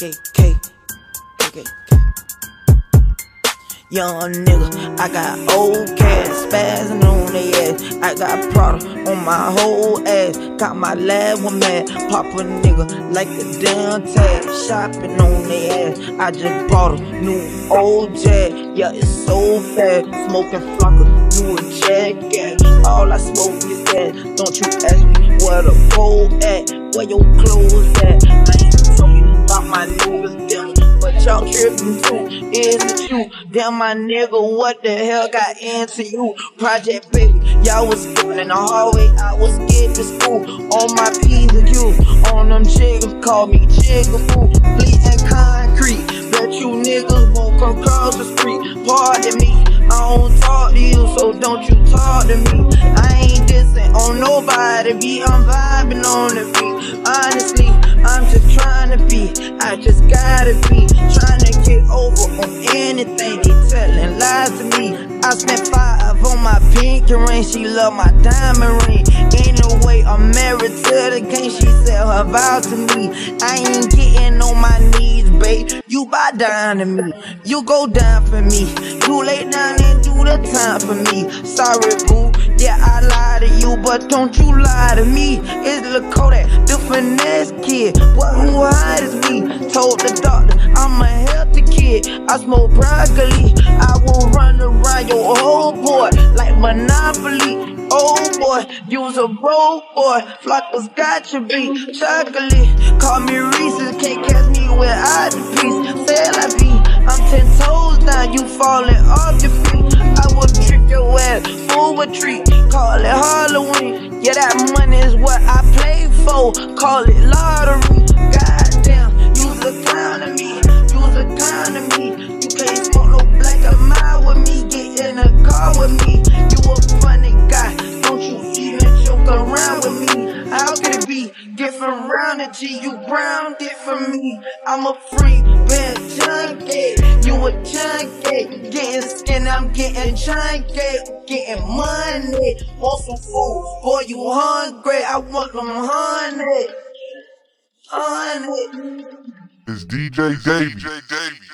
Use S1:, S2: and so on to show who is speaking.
S1: KKK, KKK. Young nigga, I got old cats spazzing on their ass. I got product on my whole ass. Got my lab one mad. Pop a nigga like a damn tag. Shopping on their ass. I just bought a new old jag. Yeah, it's so fast. Smoking flocker, you a jackass. All I smoke is that. Don't you ask me where the pole at. Where your clothes at. My niggas, them but y'all tripping too. Is it you? Damn, my nigga, what the hell got into you? Project baby, y'all was going in the hallway, I was getting to school. On my P's and Q's, on them chiggers, call me Jigaboo. Bleeding concrete, bet you niggas won't come cross the street. Pardon me, I don't talk to you, so don't you talk to me. I ain't dissing on nobody, be I'm vibing on the beat. Honestly, I'm just trying to be, I just gotta be trying to get over on anything. They telling lies to me. I spent five on my pink ring, she love my diamond ring. ain't Anyway, I'm married to the game, she said her vows to me. I ain't getting on my knees, babe. You bow down to me, you go down for me. You lay down and do the time for me. Sorry, boo, yeah, I lied to you, but don't you lie to me. It's finesse kid. What who hides me? Told the doctor I'm a healthy kid. I smoke broccoli. I will run around your whole boy like Monopoly. Oh boy, you's a bro boy. Flockers got you beat. Chocolate, call me Reese's. Can't catch me without the piece. Say la vie. I'm ten toes down, you falling off your feet. I will trip your ass, full a treat. Call it Halloween. Yeah, that money is what I play Call it lottery. Goddamn, you's a clown to me. You's a clown to me. You can't smoke no Black and Mild with me. Get in a car with me. You a funny guy. Don't you even joke around with me. How could it be different round until you grounded for me? I'm a free bad I'm getting junkie. Getting money. Want some food? Boy, you hungry. I want them honey. Honey.
S2: It's DJ Davy.